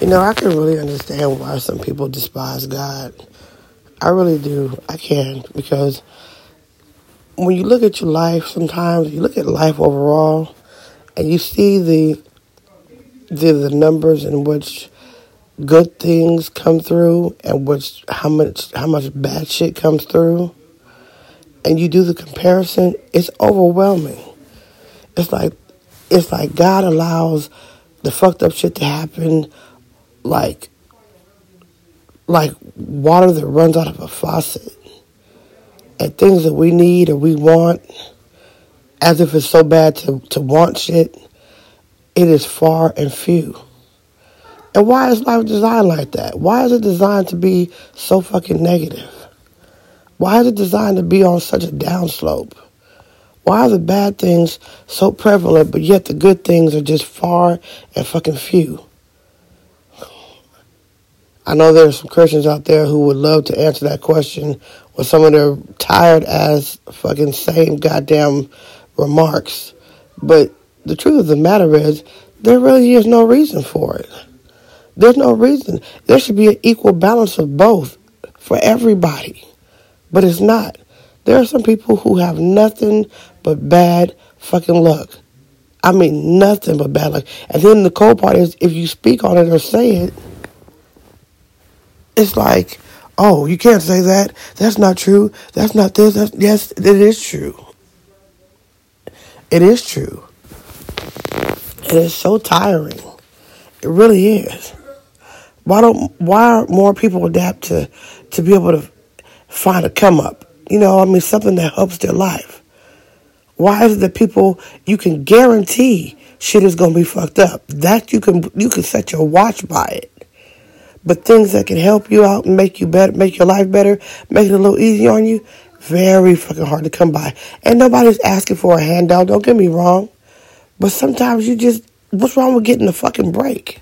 You know, I can really understand why some people despise God. I really do. I can because when you look at your life, sometimes you look at life overall, and you see the the, the numbers in which good things come through and which how much how much bad shit comes through, and you do the comparison, it's overwhelming. It's like it's like God allows the fucked up shit to happen like like water that runs out of a faucet and things that we need or we want as if it's so bad to, to want shit it is far and few. And why is life designed like that? Why is it designed to be so fucking negative? Why is it designed to be on such a downslope why are the bad things so prevalent but yet the good things are just far and fucking few I know there's some Christians out there who would love to answer that question with some of their tired ass fucking same goddamn remarks. But the truth of the matter is, there really is no reason for it. There's no reason. There should be an equal balance of both for everybody. But it's not. There are some people who have nothing but bad fucking luck. I mean, nothing but bad luck. And then the cold part is if you speak on it or say it, it's like, oh, you can't say that. That's not true. That's not this. That's, yes, it is true. It is true. It is so tiring. It really is. Why don't why aren't more people adapt to to be able to find a come up? You know, I mean something that helps their life. Why is it that people you can guarantee shit is gonna be fucked up? That you can you can set your watch by it. But things that can help you out and make you better, make your life better, make it a little easier on you, very fucking hard to come by. And nobody's asking for a handout, don't get me wrong. But sometimes you just, what's wrong with getting a fucking break?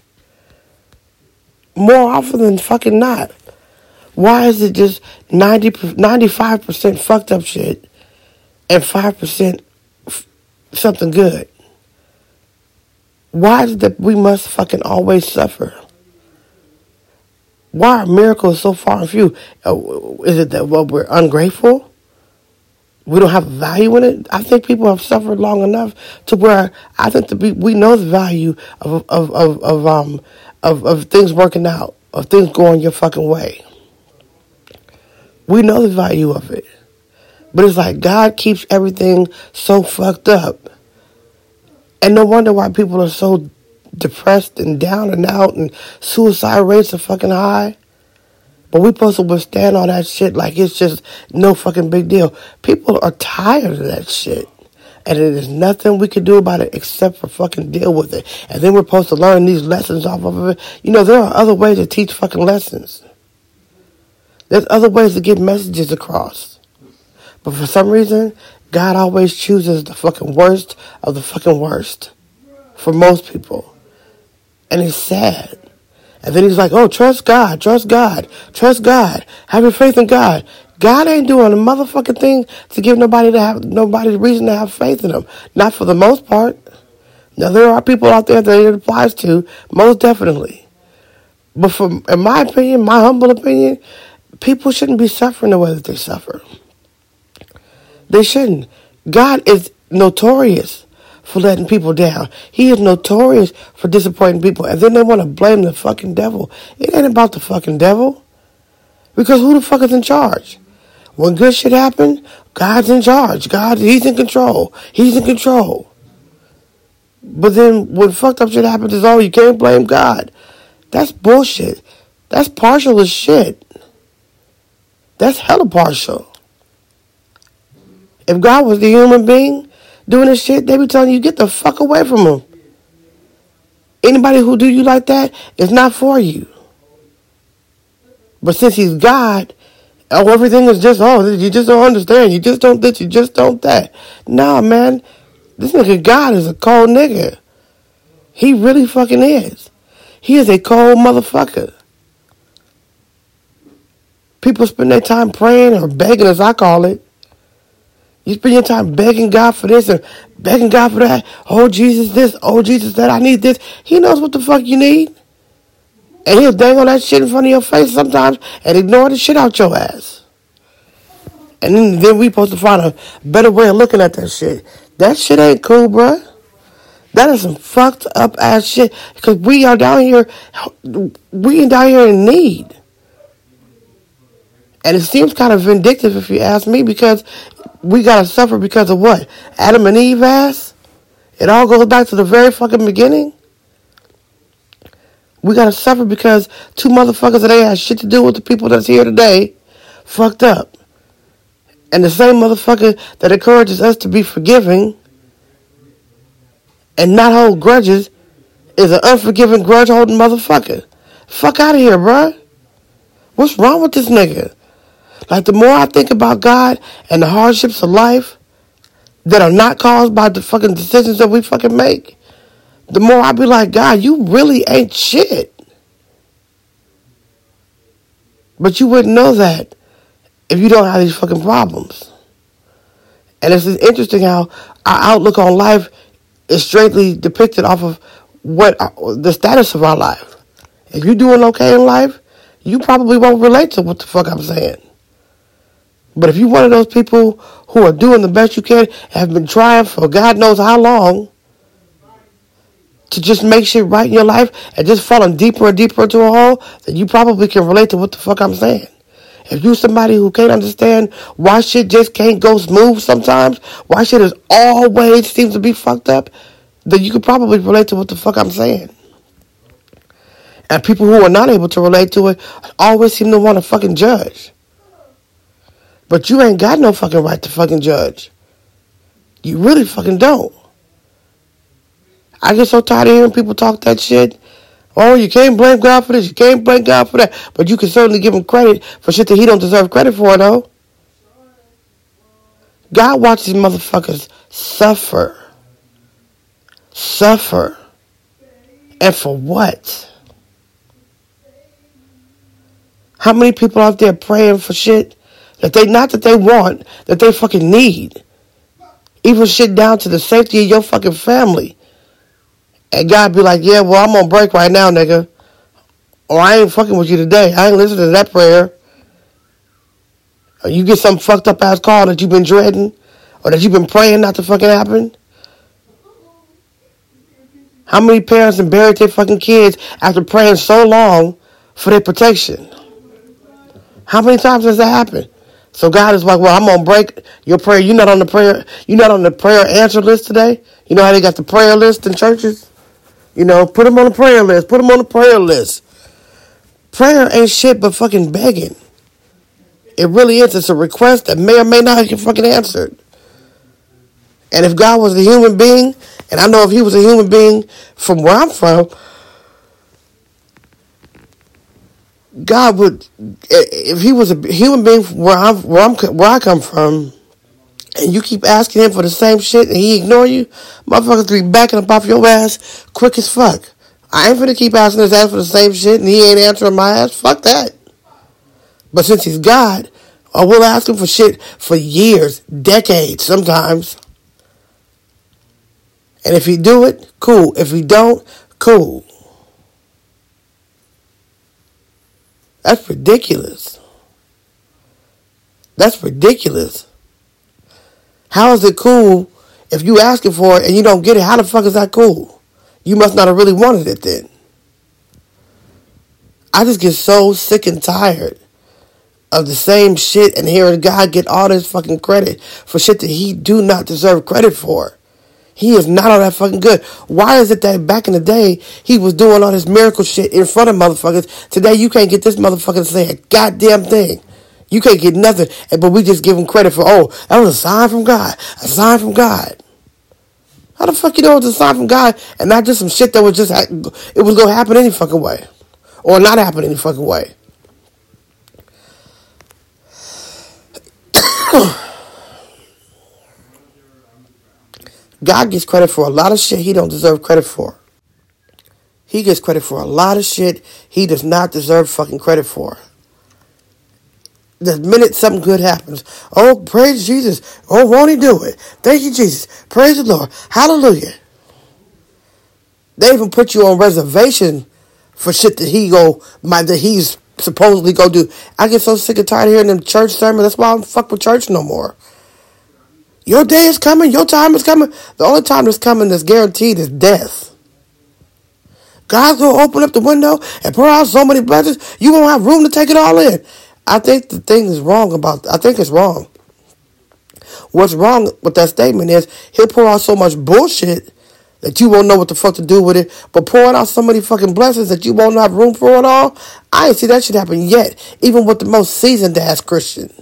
More often than fucking not. Why is it just 90, 95% fucked up shit and 5% f- something good? Why is it that we must fucking always suffer? Why are miracles so far and few? Uh, is it that well, we're ungrateful? We don't have value in it. I think people have suffered long enough to where I think the, we know the value of of of, of um of, of things working out, of things going your fucking way. We know the value of it. But it's like God keeps everything so fucked up. And no wonder why people are so depressed and down and out and suicide rates are fucking high. But we supposed to withstand all that shit like it's just no fucking big deal. People are tired of that shit. And there's nothing we can do about it except for fucking deal with it. And then we're supposed to learn these lessons off of it. You know, there are other ways to teach fucking lessons. There's other ways to get messages across. But for some reason, God always chooses the fucking worst of the fucking worst. For most people and it's sad. And then he's like, oh, trust God, trust God, trust God, have your faith in God. God ain't doing a motherfucking thing to give nobody to have nobody reason to have faith in him. Not for the most part. Now there are people out there that it applies to, most definitely. But from in my opinion, my humble opinion, people shouldn't be suffering the way that they suffer. They shouldn't. God is notorious for letting people down. He is notorious for disappointing people. And then they want to blame the fucking devil. It ain't about the fucking devil. Because who the fuck is in charge? When good shit happen, God's in charge. God, He's in control. He's in control. But then when fucked up shit happens, it's all you can't blame God. That's bullshit. That's partial as shit. That's hella partial. If God was the human being, doing this shit, they be telling you, get the fuck away from them. Anybody who do you like that is not for you. But since he's God, oh, everything is just, oh, you just don't understand. You just don't this, you just don't that. Nah, man. This nigga God is a cold nigga. He really fucking is. He is a cold motherfucker. People spend their time praying or begging, as I call it, you spend your time begging God for this and begging God for that. Oh, Jesus, this. Oh, Jesus, that. I need this. He knows what the fuck you need. And he'll dangle that shit in front of your face sometimes and ignore the shit out your ass. And then, then we supposed to find a better way of looking at that shit. That shit ain't cool, bruh. That is some fucked up ass shit. Because we are down here, we are down here in need. And it seems kind of vindictive if you ask me because we gotta suffer because of what? Adam and Eve ass? It all goes back to the very fucking beginning. We gotta suffer because two motherfuckers that ain't had shit to do with the people that's here today fucked up. And the same motherfucker that encourages us to be forgiving and not hold grudges is an unforgiving grudge holding motherfucker. Fuck out of here, bruh. What's wrong with this nigga? Like the more I think about God and the hardships of life that are not caused by the fucking decisions that we fucking make, the more I be like, God, you really ain't shit. But you wouldn't know that if you don't have these fucking problems. And it's interesting how our outlook on life is straightly depicted off of what uh, the status of our life. If you're doing okay in life, you probably won't relate to what the fuck I'm saying. But if you're one of those people who are doing the best you can, have been trying for God knows how long, to just make shit right in your life and just falling deeper and deeper into a hole, then you probably can relate to what the fuck I'm saying. If you're somebody who can't understand why shit just can't go smooth sometimes, why shit is always seems to be fucked up, then you could probably relate to what the fuck I'm saying. And people who are not able to relate to it always seem to want to fucking judge. But you ain't got no fucking right to fucking judge. You really fucking don't. I get so tired of hearing people talk that shit. Oh, you can't blame God for this. You can't blame God for that. But you can certainly give him credit for shit that he don't deserve credit for, though. God watches motherfuckers suffer. Suffer. And for what? How many people out there praying for shit that they not that they want, that they fucking need? Even shit down to the safety of your fucking family. And God be like, yeah, well, I'm on break right now, nigga. Or I ain't fucking with you today. I ain't listening to that prayer. Or you get some fucked up ass call that you've been dreading. Or that you've been praying not to fucking happen. How many parents buried their fucking kids after praying so long for their protection? How many times has that happened? So God is like, well, I'm gonna break your prayer. You're not on the prayer. You're not on the prayer answer list today. You know how they got the prayer list in churches. You know, put them on the prayer list. Put them on the prayer list. Prayer ain't shit but fucking begging. It really is. It's a request that may or may not get fucking answered. And if God was a human being, and I know if he was a human being from where I'm from, God would, if he was a human being where I'm, where I'm, where I come from, and you keep asking him for the same shit and he ignore you, motherfuckers be backing up off your ass quick as fuck. I ain't finna keep asking his ass for the same shit and he ain't answering my ass. Fuck that. But since he's God, I will ask him for shit for years, decades sometimes. And if he do it, cool. If he don't, cool. That's ridiculous. That's ridiculous. How is it cool if you asking for it and you don't get it? How the fuck is that cool? You must not have really wanted it then. I just get so sick and tired of the same shit and hearing God get all this fucking credit for shit that he do not deserve credit for. He is not all that fucking good. Why is it that back in the day he was doing all this miracle shit in front of motherfuckers? Today you can't get this motherfucker to say a goddamn thing. You can't get nothing, but we just give him credit for, oh, that was a sign from God. A sign from God. How the fuck you know it's a sign from God and not just some shit that was just, it was to happen any fucking way. Or not happen any fucking way. God gets credit for a lot of shit he don't deserve credit for. He gets credit for a lot of shit he does not deserve fucking credit for the minute something good happens, oh, praise Jesus. Oh, won't he do it? Thank you, Jesus. Praise the Lord. Hallelujah. They even put you on reservation for shit that he go my that he's supposedly go do. I get so sick and tired of hearing them church sermons. That's why I don't fuck with church no more. Your day is coming. Your time is coming. The only time that's coming that's guaranteed is death. God's gonna open up the window and pour out so many blessings, you won't have room to take it all in. I think the thing is wrong about. I think it's wrong. What's wrong with that statement is he'll pour out so much bullshit that you won't know what the fuck to do with it, but pouring out so many fucking blessings that you won't have room for it all. I ain't see that shit happen yet, even with the most seasoned ass Christian.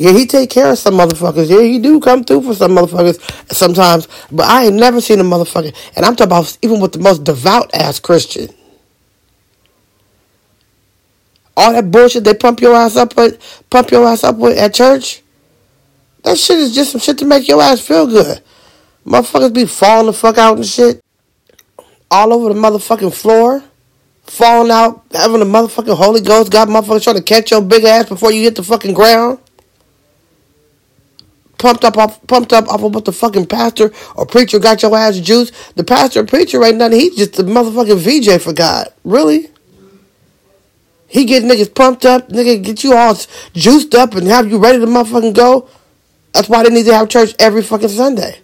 Yeah, he take care of some motherfuckers. Yeah, he do come through for some motherfuckers sometimes. But I ain't never seen a motherfucker. And I'm talking about even with the most devout ass Christian. All that bullshit they pump your ass up with, pump your ass up with at church. That shit is just some shit to make your ass feel good. Motherfuckers be falling the fuck out and shit. All over the motherfucking floor. Falling out, having the motherfucking Holy Ghost. Got motherfuckers trying to catch your big ass before you hit the fucking ground pumped up off pumped up off of what the fucking pastor or preacher got your ass juice. The pastor or preacher right now, he's just the motherfucking VJ for God. Really? He get niggas pumped up, nigga get you all juiced up and have you ready to motherfucking go. That's why they need to have church every fucking Sunday.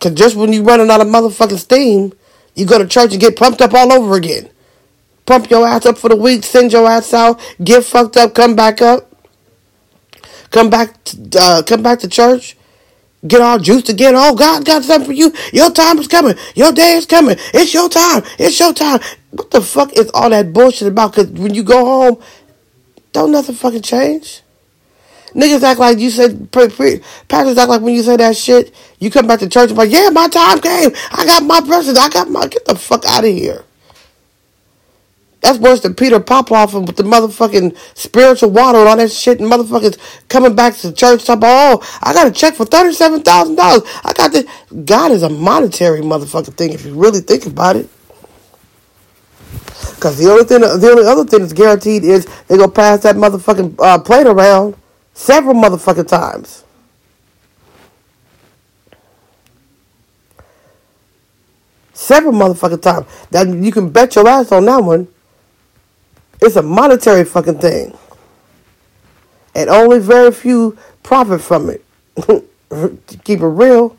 Cause just when you running out of motherfucking steam, you go to church and get pumped up all over again. Pump your ass up for the week, send your ass out, get fucked up, come back up. Come back, to, uh, come back to church. Get all juiced again. Oh, God got something for you. Your time is coming. Your day is coming. It's your time. It's your time. What the fuck is all that bullshit about? Because when you go home, don't nothing fucking change. Niggas act like you said, pre, pre, pastors act like when you say that shit, you come back to church and like, yeah, my time came. I got my blessings. I got my, get the fuck out of here. That's worse than Peter Popoff with the motherfucking spiritual water and all that shit and motherfuckers coming back to church talking about, oh, I got a check for $37,000. I got this. God is a monetary motherfucking thing if you really think about it. Because the only thing, the only other thing that's guaranteed is they go pass that motherfucking uh, plate around several motherfucking times. Several motherfucking times. That you can bet your ass on that one. It's a monetary fucking thing. And only very few profit from it. keep it real.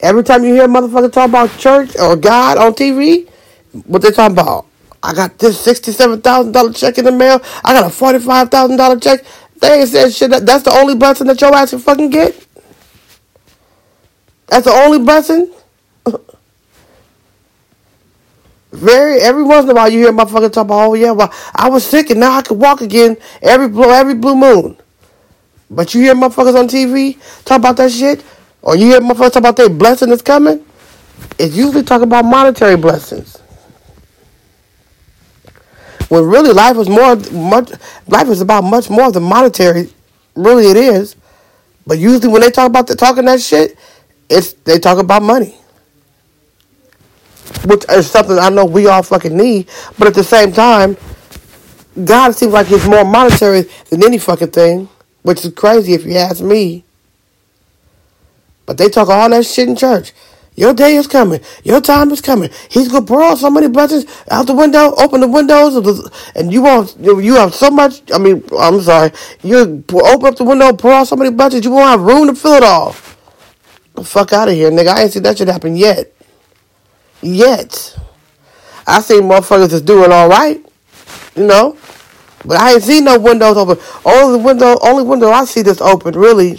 Every time you hear motherfucker talk about church or God on TV, what they talking about? I got this sixty-seven thousand dollar check in the mail. I got a forty-five thousand dollar check. They ain't said shit. That's the only blessing that your ass can fucking get. That's the only blessing. Very every once in a while you hear motherfucker talk about, oh yeah, well I was sick and now I can walk again every blue every blue moon. But you hear motherfuckers on TV talk about that shit, or you hear motherfuckers talk about their blessing that's coming. It's usually talking about monetary blessings. When really life is more much life is about much more than monetary. Really it is. But usually when they talk about the talking that shit, it's they talk about money which is something I know we all fucking need. But at the same time, God seems like he's more monetary than any fucking thing, which is crazy if you ask me. But they talk all that shit in church. Your day is coming. Your time is coming. He's gonna pour out so many blessings out the window. Open the windows, the, and you won't. You have so much. I mean, I'm sorry. You open up the window, pour out so many blessings. You won't have room to fill it all. The fuck out of here, nigga. I ain't seen that shit happen yet yet. I seen motherfuckers is doing all right, you know, but I ain't seen no windows open. Only window, only window I see that's open really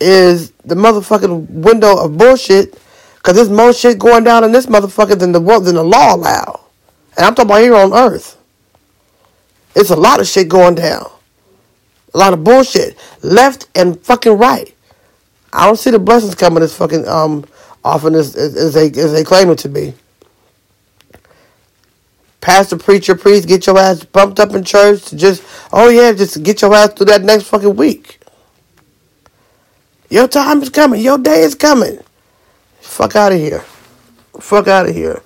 is the motherfucking window of bullshit. Cause there's more shit going down in this motherfucker than the than the law allow, and I'm talking about here on Earth. It's a lot of shit going down, a lot of bullshit, left and fucking right. I don't see the blessings coming this fucking um often as, as, they, as they claim it to be. Pastor, preacher, priest, get your ass bumped up in church to just, oh yeah, just get your ass through that next fucking week. Your time is coming. Your day is coming. Fuck out of here. Fuck out of here.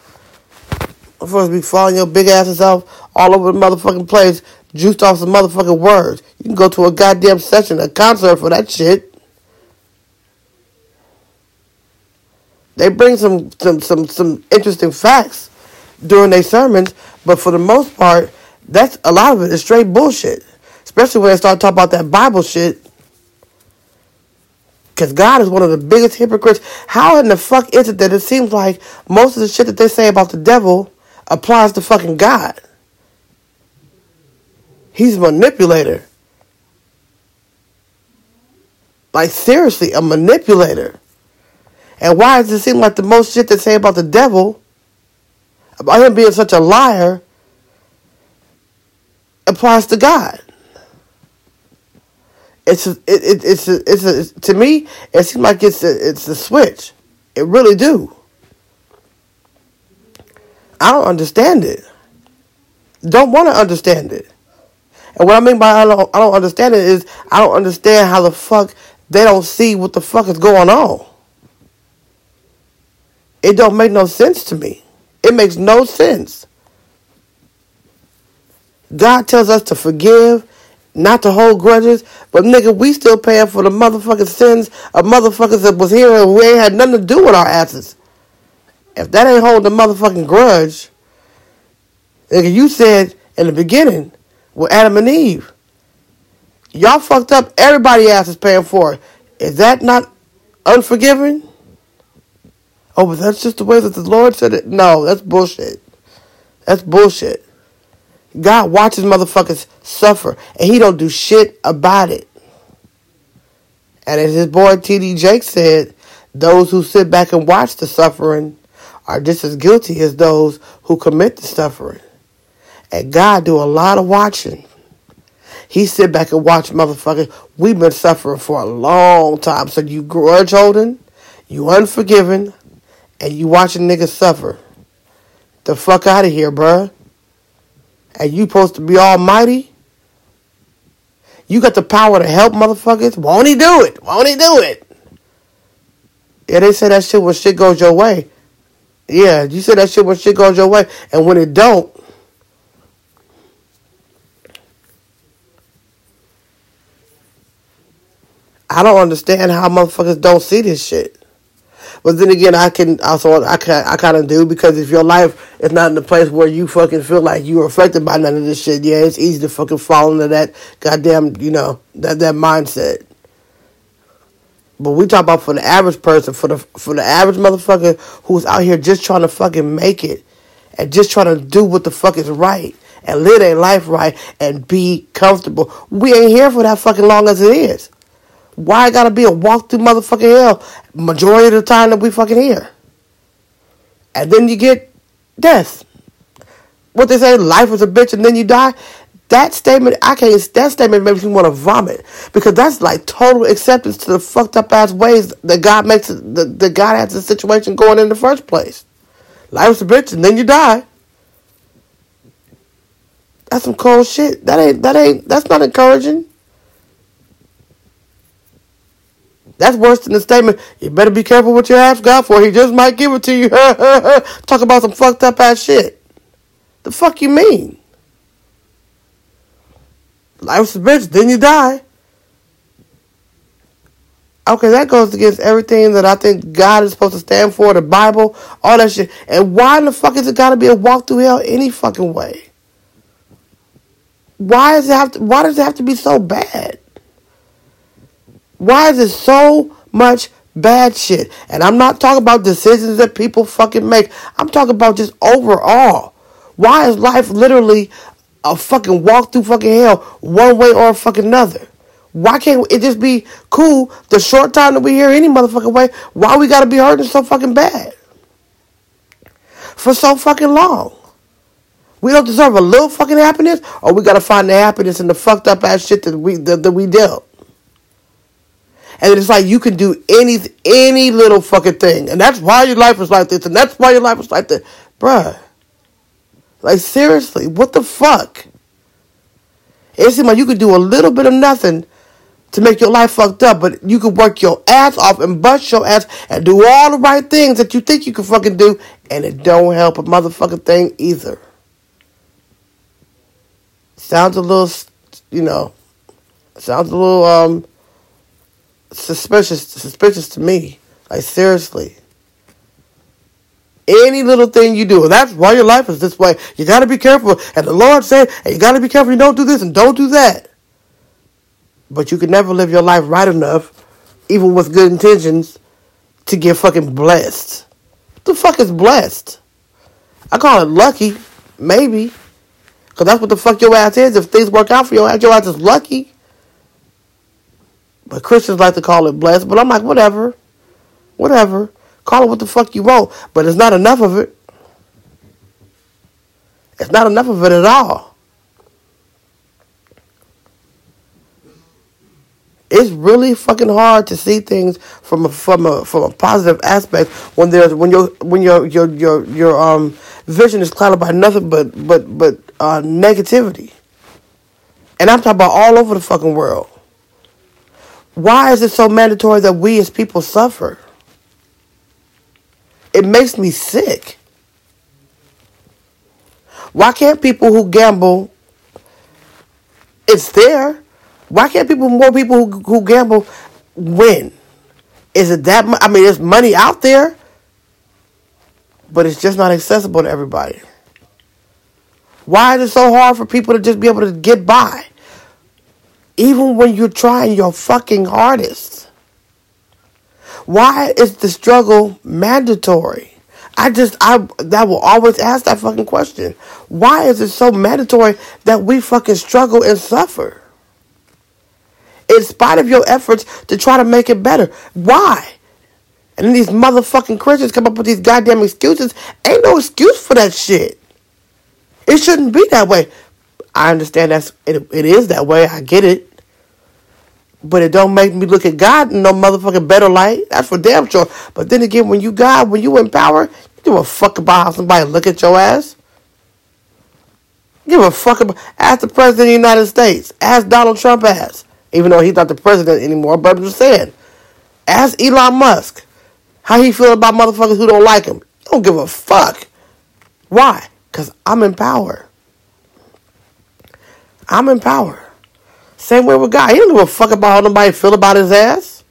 I'm supposed to be following your big asses out all over the motherfucking place, juiced off some motherfucking words. You can go to a goddamn session, a concert for that shit. They bring some some some some interesting facts during their sermons, but for the most part, that's a lot of it is straight bullshit. Especially when they start talking about that Bible shit. Because God is one of the biggest hypocrites. How in the fuck is it that it seems like most of the shit that they say about the devil applies to fucking God? He's a manipulator. Like, seriously, a manipulator. And why does it seem like the most shit they say about the devil, about him being such a liar, applies to God? It's a, it, it, it's a, it's a, to me it seems like it's a, it's a switch. It really do. I don't understand it. Don't want to understand it. And what I mean by I don't I don't understand it is I don't understand how the fuck they don't see what the fuck is going on. It don't make no sense to me. It makes no sense. God tells us to forgive, not to hold grudges, but nigga, we still paying for the motherfucking sins of motherfuckers that was here and we ain't had nothing to do with our asses. If that ain't holding a motherfucking grudge, nigga, you said in the beginning with Adam and Eve, y'all fucked up. Everybody ass is paying for it. Is that not unforgiving? Oh, but that's just the way that the Lord said it. No, that's bullshit. That's bullshit. God watches motherfuckers suffer, and He don't do shit about it. And as his boy T.D. Jake said, those who sit back and watch the suffering are just as guilty as those who commit the suffering. And God do a lot of watching. He sit back and watch motherfuckers. We've been suffering for a long time. So you grudge holding, you unforgiving, and you watching niggas suffer. The fuck out of here, bruh and you supposed to be almighty, you got the power to help motherfuckers, won't he do it? Won't he do it? Yeah, they say that shit when shit goes your way. Yeah, you say that shit when shit goes your way. And when it don't, I don't understand how motherfuckers don't see this shit. But then again, I can also I can I kind of do because if your life is not in the place where you fucking feel like you're affected by none of this shit, yeah, it's easy to fucking fall into that goddamn you know that that mindset. But we talk about for the average person, for the for the average motherfucker who's out here just trying to fucking make it, and just trying to do what the fuck is right and live their life right and be comfortable. We ain't here for that fucking long as it is. Why it gotta be a walk through motherfucking hell majority of the time that we fucking here? And then you get death. What they say, life is a bitch and then you die. That statement, I can't, that statement makes me want to vomit. Because that's like total acceptance to the fucked up ass ways that God makes that, that God has the situation going in the first place. Life's a bitch and then you die. That's some cold shit. That ain't, that ain't, that's not encouraging. That's worse than the statement, you better be careful what you ask God for. He just might give it to you. Talk about some fucked up ass shit. The fuck you mean? Life's a bitch, then you die. Okay, that goes against everything that I think God is supposed to stand for, the Bible, all that shit. And why in the fuck is it gotta be a walk through hell any fucking way? Why does it have to, why does it have to be so bad? Why is it so much bad shit? And I'm not talking about decisions that people fucking make. I'm talking about just overall. Why is life literally a fucking walk through fucking hell one way or fucking another? Why can't it just be cool the short time that we hear any motherfucking way? Why we gotta be hurting so fucking bad? For so fucking long. We don't deserve a little fucking happiness, or we gotta find the happiness in the fucked up ass shit that we that, that we dealt. And it's like you can do any any little fucking thing. And that's why your life is like this. And that's why your life is like this. Bruh. Like seriously, what the fuck? It seems like you could do a little bit of nothing to make your life fucked up, but you could work your ass off and bust your ass and do all the right things that you think you can fucking do, and it don't help a motherfucking thing either. Sounds a little, you know, sounds a little um suspicious suspicious to me. Like seriously. Any little thing you do, that's why your life is this way. You got to be careful. And the Lord said, and you got to be careful. You don't do this and don't do that. But you can never live your life right enough, even with good intentions, to get fucking blessed. What the fuck is blessed? I call it lucky, maybe. Because that's what the fuck your ass is. If things work out for your ass, your ass is lucky. But Christians like to call it blessed. But I'm like, whatever. Whatever. Call it what the fuck you want. But it's not enough of it. It's not enough of it at all. It's really fucking hard to see things from a from a from a positive aspect when there's when your when your your your your um vision is clouded by nothing but but but uh, negativity. And I'm talking about all over the fucking world. Why is it so mandatory that we as people suffer? It makes me sick. Why can't people who gamble, it's there. Why can't people, more people who, who gamble, win? Is it that? I mean, there's money out there, but it's just not accessible to everybody. Why is it so hard for people to just be able to get by? Even when you're trying your fucking hardest. Why is the struggle mandatory? I just I that will always ask that fucking question. Why is it so mandatory that we fucking struggle and suffer? In spite of your efforts to try to make it better. Why? And then these motherfucking Christians come up with these goddamn excuses. Ain't no excuse for that shit. It shouldn't be that way. I understand that's it, it is that way. I get it. But it don't make me look at God in no motherfucking better light. That's for damn sure. But then again, when you God, when you in power, you give a fuck about how somebody look at your ass. Give a fuck about ask the president of the United States. Ask Donald Trump ass. Even though he's not the president anymore, but I'm just saying. Ask Elon Musk how he feel about motherfuckers who don't like him. don't give a fuck. Why? Because I'm in power. I'm in power. Same way with God. He don't give a fuck about how nobody feel about his ass.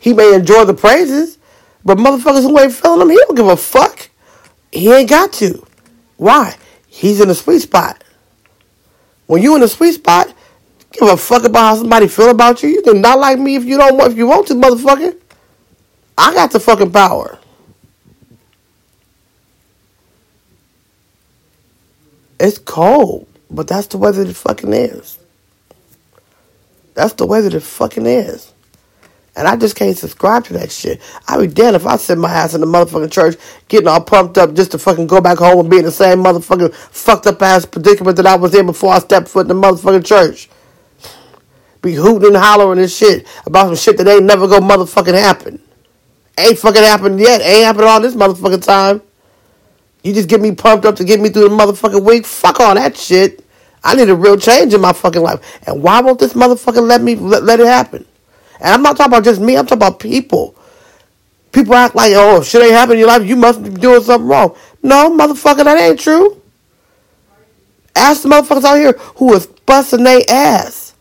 He may enjoy the praises, but motherfuckers who ain't feeling him, he don't give a fuck. He ain't got to. Why? He's in a sweet spot. When you in a sweet spot, give a fuck about how somebody feel about you. You can not like me if you don't want if you want to, motherfucker. I got the fucking power. It's cold, but that's the weather it fucking is. That's the weather it fucking is. And I just can't subscribe to that shit. I'd be damned if I sit my ass in the motherfucking church getting all pumped up just to fucking go back home and be in the same motherfucking fucked up ass predicament that I was in before I stepped foot in the motherfucking church. Be hooting and hollering and shit about some shit that ain't never gonna motherfucking happen. Ain't fucking happened yet. Ain't happened all this motherfucking time. You just get me pumped up to get me through the motherfucking week. Fuck all that shit. I need a real change in my fucking life. And why won't this motherfucker let me let, let it happen? And I'm not talking about just me. I'm talking about people. People act like, oh, shit ain't happening in your life, you must be doing something wrong. No, motherfucker, that ain't true. Ask the motherfuckers out here who is busting their ass.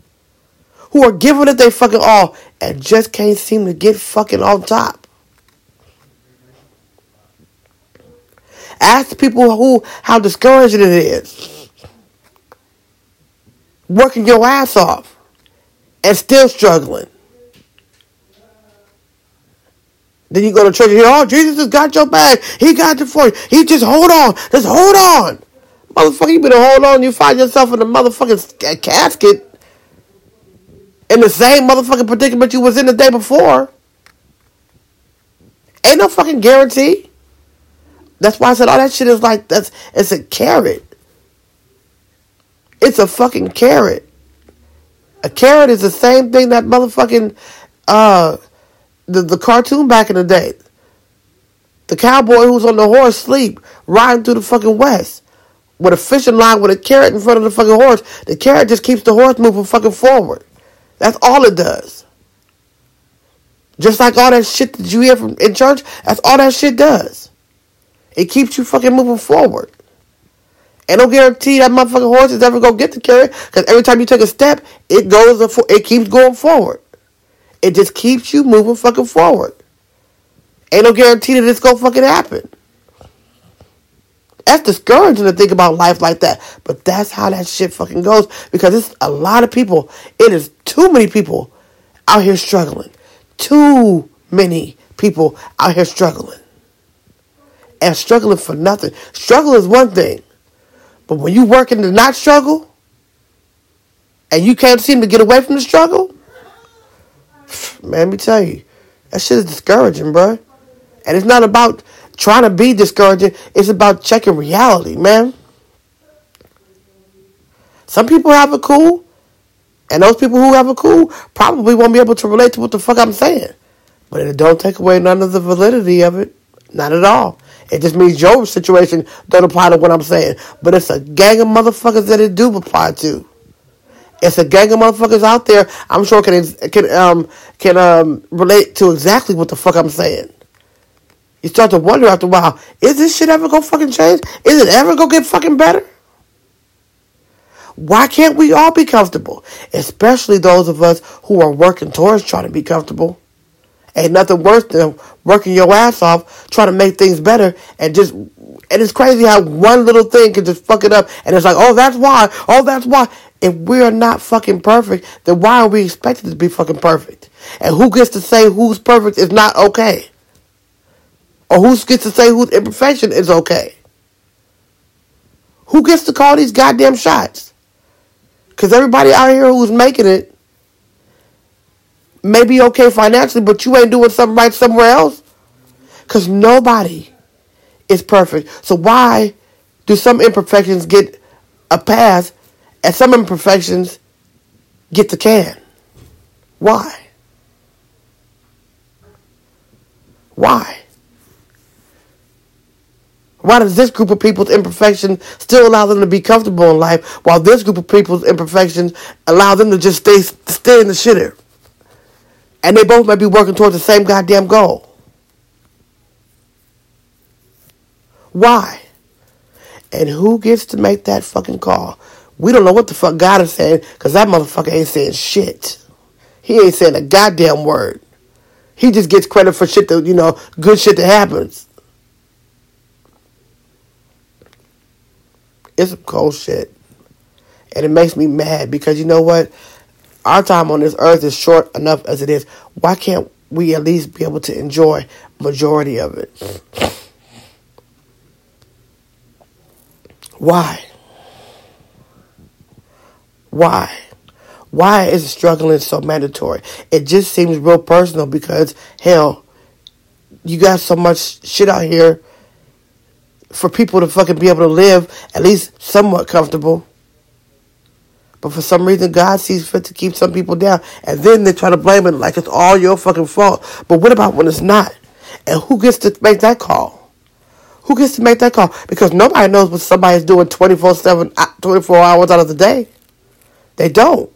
Who are giving it their fucking all and just can't seem to get fucking on top. Ask the people who how discouraging it is. Working your ass off and still struggling. Then you go to church and hear, oh, Jesus has got your back. He got it for you. He just hold on. Just hold on. Motherfucker, you better hold on. You find yourself in a motherfucking casket in the same motherfucking predicament you was in the day before. Ain't no fucking guarantee. That's why I said all that shit is like that's it's a carrot. It's a fucking carrot. A carrot is the same thing that motherfucking uh the, the cartoon back in the day. The cowboy who's on the horse sleep, riding through the fucking west. With a fishing line with a carrot in front of the fucking horse. The carrot just keeps the horse moving fucking forward. That's all it does. Just like all that shit that you hear from in church, that's all that shit does. It keeps you fucking moving forward. And no guarantee that motherfucking horse is ever gonna get the carrot because every time you take a step, it goes, it keeps going forward. It just keeps you moving fucking forward. Ain't no guarantee that it's gonna fucking happen. That's discouraging to think about life like that. But that's how that shit fucking goes. Because it's a lot of people. It is too many people out here struggling. Too many people out here struggling. And struggling for nothing. Struggle is one thing. But when you working to not struggle, and you can't seem to get away from the struggle, man, let me tell you, that shit is discouraging, bro. And it's not about trying to be discouraging. It's about checking reality, man. Some people have it cool, and those people who have it cool probably won't be able to relate to what the fuck I'm saying. But it don't take away none of the validity of it. Not at all. It just means your situation don't apply to what I'm saying. But it's a gang of motherfuckers that it do apply to. It's a gang of motherfuckers out there. I'm sure can can um can um relate to exactly what the fuck I'm saying. You start to wonder after a while, is this shit ever gonna fucking change? Is it ever gonna get fucking better? Why can't we all be comfortable? Especially those of us who are working towards trying to be comfortable. Ain't nothing worse than working your ass off trying to make things better and just and it's crazy how one little thing can just fuck it up and it's like, oh that's why, oh that's why. If we're not fucking perfect, then why are we expected to be fucking perfect? And who gets to say who's perfect is not okay? Or who gets to say whose imperfection is okay? Who gets to call these goddamn shots? Because everybody out here who's making it may be okay financially, but you ain't doing something right somewhere else. Because nobody is perfect. So why do some imperfections get a pass and some imperfections get the can? Why? Why? Why does this group of people's imperfection still allow them to be comfortable in life, while this group of people's imperfections allow them to just stay stay in the shitter? And they both might be working towards the same goddamn goal. Why? And who gets to make that fucking call? We don't know what the fuck God is saying, because that motherfucker ain't saying shit. He ain't saying a goddamn word. He just gets credit for shit that, you know, good shit that happens. It's some cold shit. And it makes me mad because you know what? Our time on this earth is short enough as it is. Why can't we at least be able to enjoy majority of it? Why? Why? Why is struggling so mandatory? It just seems real personal because hell, you got so much shit out here for people to fucking be able to live at least somewhat comfortable. But for some reason, God sees fit to keep some people down. And then they try to blame it like it's all your fucking fault. But what about when it's not? And who gets to make that call? Who gets to make that call? Because nobody knows what somebody's doing 24 7, uh, 24 hours out of the day. They don't.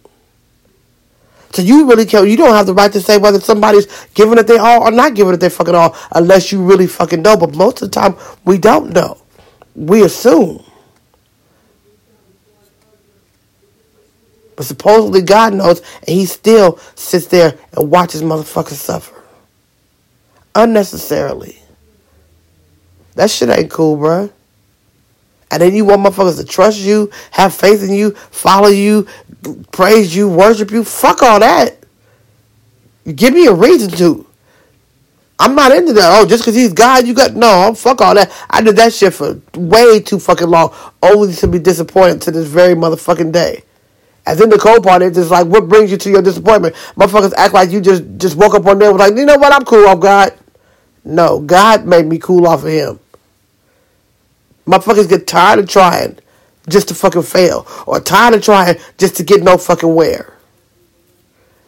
So you really can't, you don't have the right to say whether somebody's giving it their all or not giving it their fucking all unless you really fucking know. But most of the time, we don't know. We assume. But supposedly God knows, and he still sits there and watches motherfuckers suffer. Unnecessarily. That shit ain't cool, bruh. And then you want motherfuckers to trust you, have faith in you, follow you, praise you, worship you. Fuck all that. Give me a reason to. I'm not into that. Oh, just because he's God, you got no. Fuck all that. I did that shit for way too fucking long, only to be disappointed to this very motherfucking day. And then the is just like, what brings you to your disappointment? Motherfuckers act like you just just woke up one day and was like, you know what? I'm cool off God. No, God made me cool off of Him. Motherfuckers get tired of trying just to fucking fail. Or tired of trying just to get no fucking where.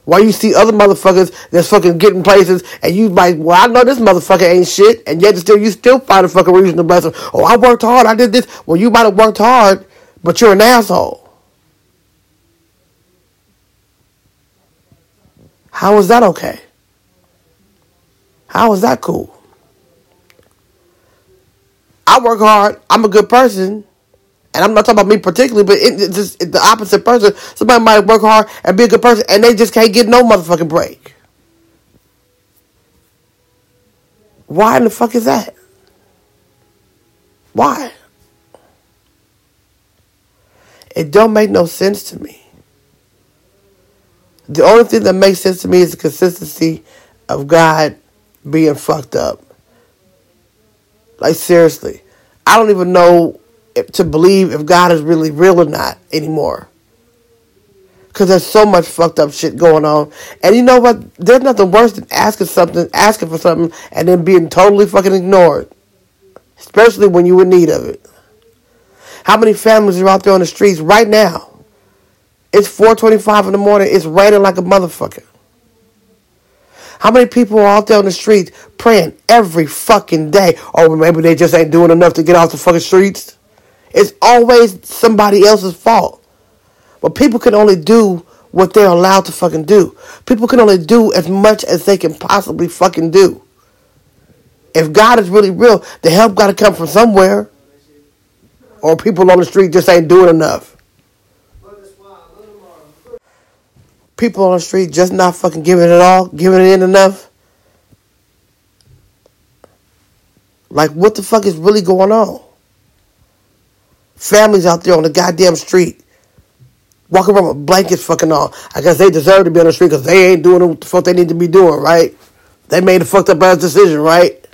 Why you see other motherfuckers that's fucking getting places and you like, well, I know this motherfucker ain't shit, and yet still you still find a fucking reason to bless him. Oh, I worked hard, I did this. Well, you might have worked hard, but you're an asshole. How is that okay? How is that cool? I work hard. I'm a good person. And I'm not talking about me particularly, but it, it's just the opposite person. Somebody might work hard and be a good person, and they just can't get no motherfucking break. Why in the fuck is that? Why? It don't make no sense to me. The only thing that makes sense to me is the consistency of God being fucked up. Like seriously, I don't even know if, to believe if God is really real or not anymore. Cause there's so much fucked up shit going on, and you know what? There's nothing worse than asking something, asking for something, and then being totally fucking ignored, especially when you're in need of it. How many families are out there on the streets right now? It's 4:25 in the morning. It's raining like a motherfucker. How many people are out there on the streets praying every fucking day? Or maybe they just ain't doing enough to get off the fucking streets. It's always somebody else's fault. But people can only do what they're allowed to fucking do. People can only do as much as they can possibly fucking do. If God is really real, the help got to come from somewhere. Or people on the street just ain't doing enough. People on the street just not fucking giving it all, giving it in enough. Like, what the fuck is really going on? Families out there on the goddamn street walking around with blankets fucking on. I guess they deserve to be on the street because they ain't doing what the fuck they need to be doing, right? They made a fucked up ass decision, right?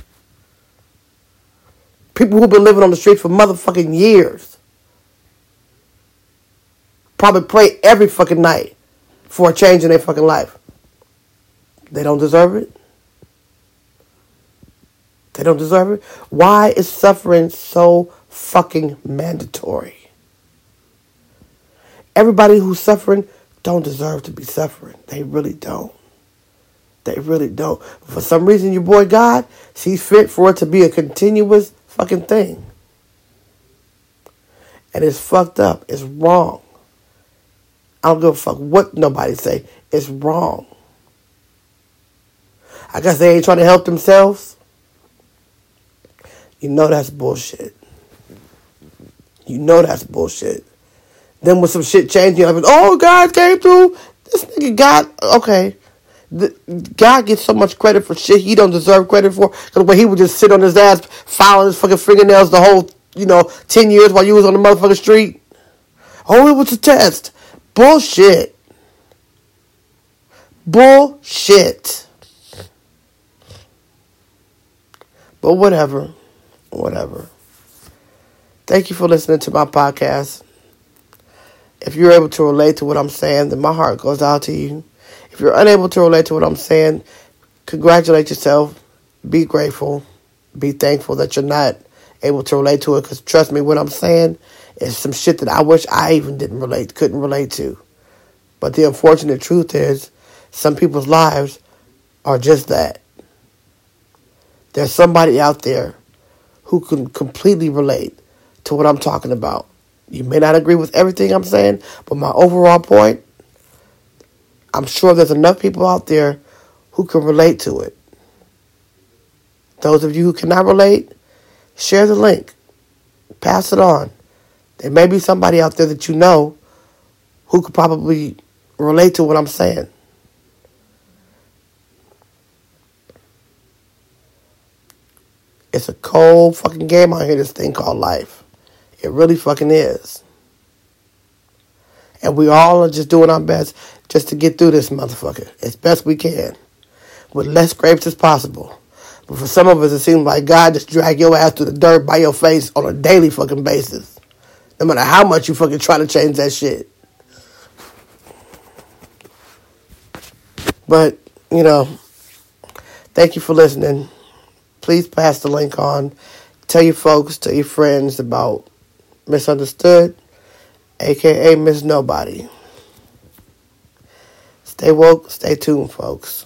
People who've been living on the streets for motherfucking years probably pray every fucking night for a change in their fucking life. They don't deserve it. They don't deserve it. Why is suffering so fucking mandatory? Everybody who's suffering don't deserve to be suffering. They really don't. They really don't. For some reason, your boy God sees fit for it to be a continuous fucking thing. And it's fucked up. It's wrong. I don't give a fuck what nobody say. It's wrong. I guess they ain't trying to help themselves. You know that's bullshit. You know that's bullshit. Then when some shit changing, like, oh, God came through. This nigga God, okay. The, God gets so much credit for shit he don't deserve credit for. Because when he would just sit on his ass, filing his fucking fingernails the whole, you know, 10 years while you was on the motherfucking street. Oh, it was a test. Bullshit. Bullshit. But whatever. Whatever. Thank you for listening to my podcast. If you're able to relate to what I'm saying, then my heart goes out to you. If you're unable to relate to what I'm saying, congratulate yourself. Be grateful. Be thankful that you're not able to relate to it. Because trust me, what I'm saying is some shit that I wish I even didn't relate, couldn't relate to. But the unfortunate truth is, some people's lives are just that. There's somebody out there who can completely relate to what I'm talking about. You may not agree with everything I'm saying, but my overall point, I'm sure there's enough people out there who can relate to it. Those of you who cannot relate, share the link. Pass it on. There may be somebody out there that you know who could probably relate to what I'm saying. It's a cold fucking game out here, this thing called life. It really fucking is. And we all are just doing our best just to get through this motherfucker as best we can. With less scrapes as possible. But for some of us, it seems like God just drag your ass to the dirt by your face on a daily fucking basis. No matter how much you fucking try to change that shit. But, you know, thank you for listening. Please pass the link on. Tell your folks, tell your friends about Misunderstood, aka Miss Nobody. Stay woke, stay tuned, folks.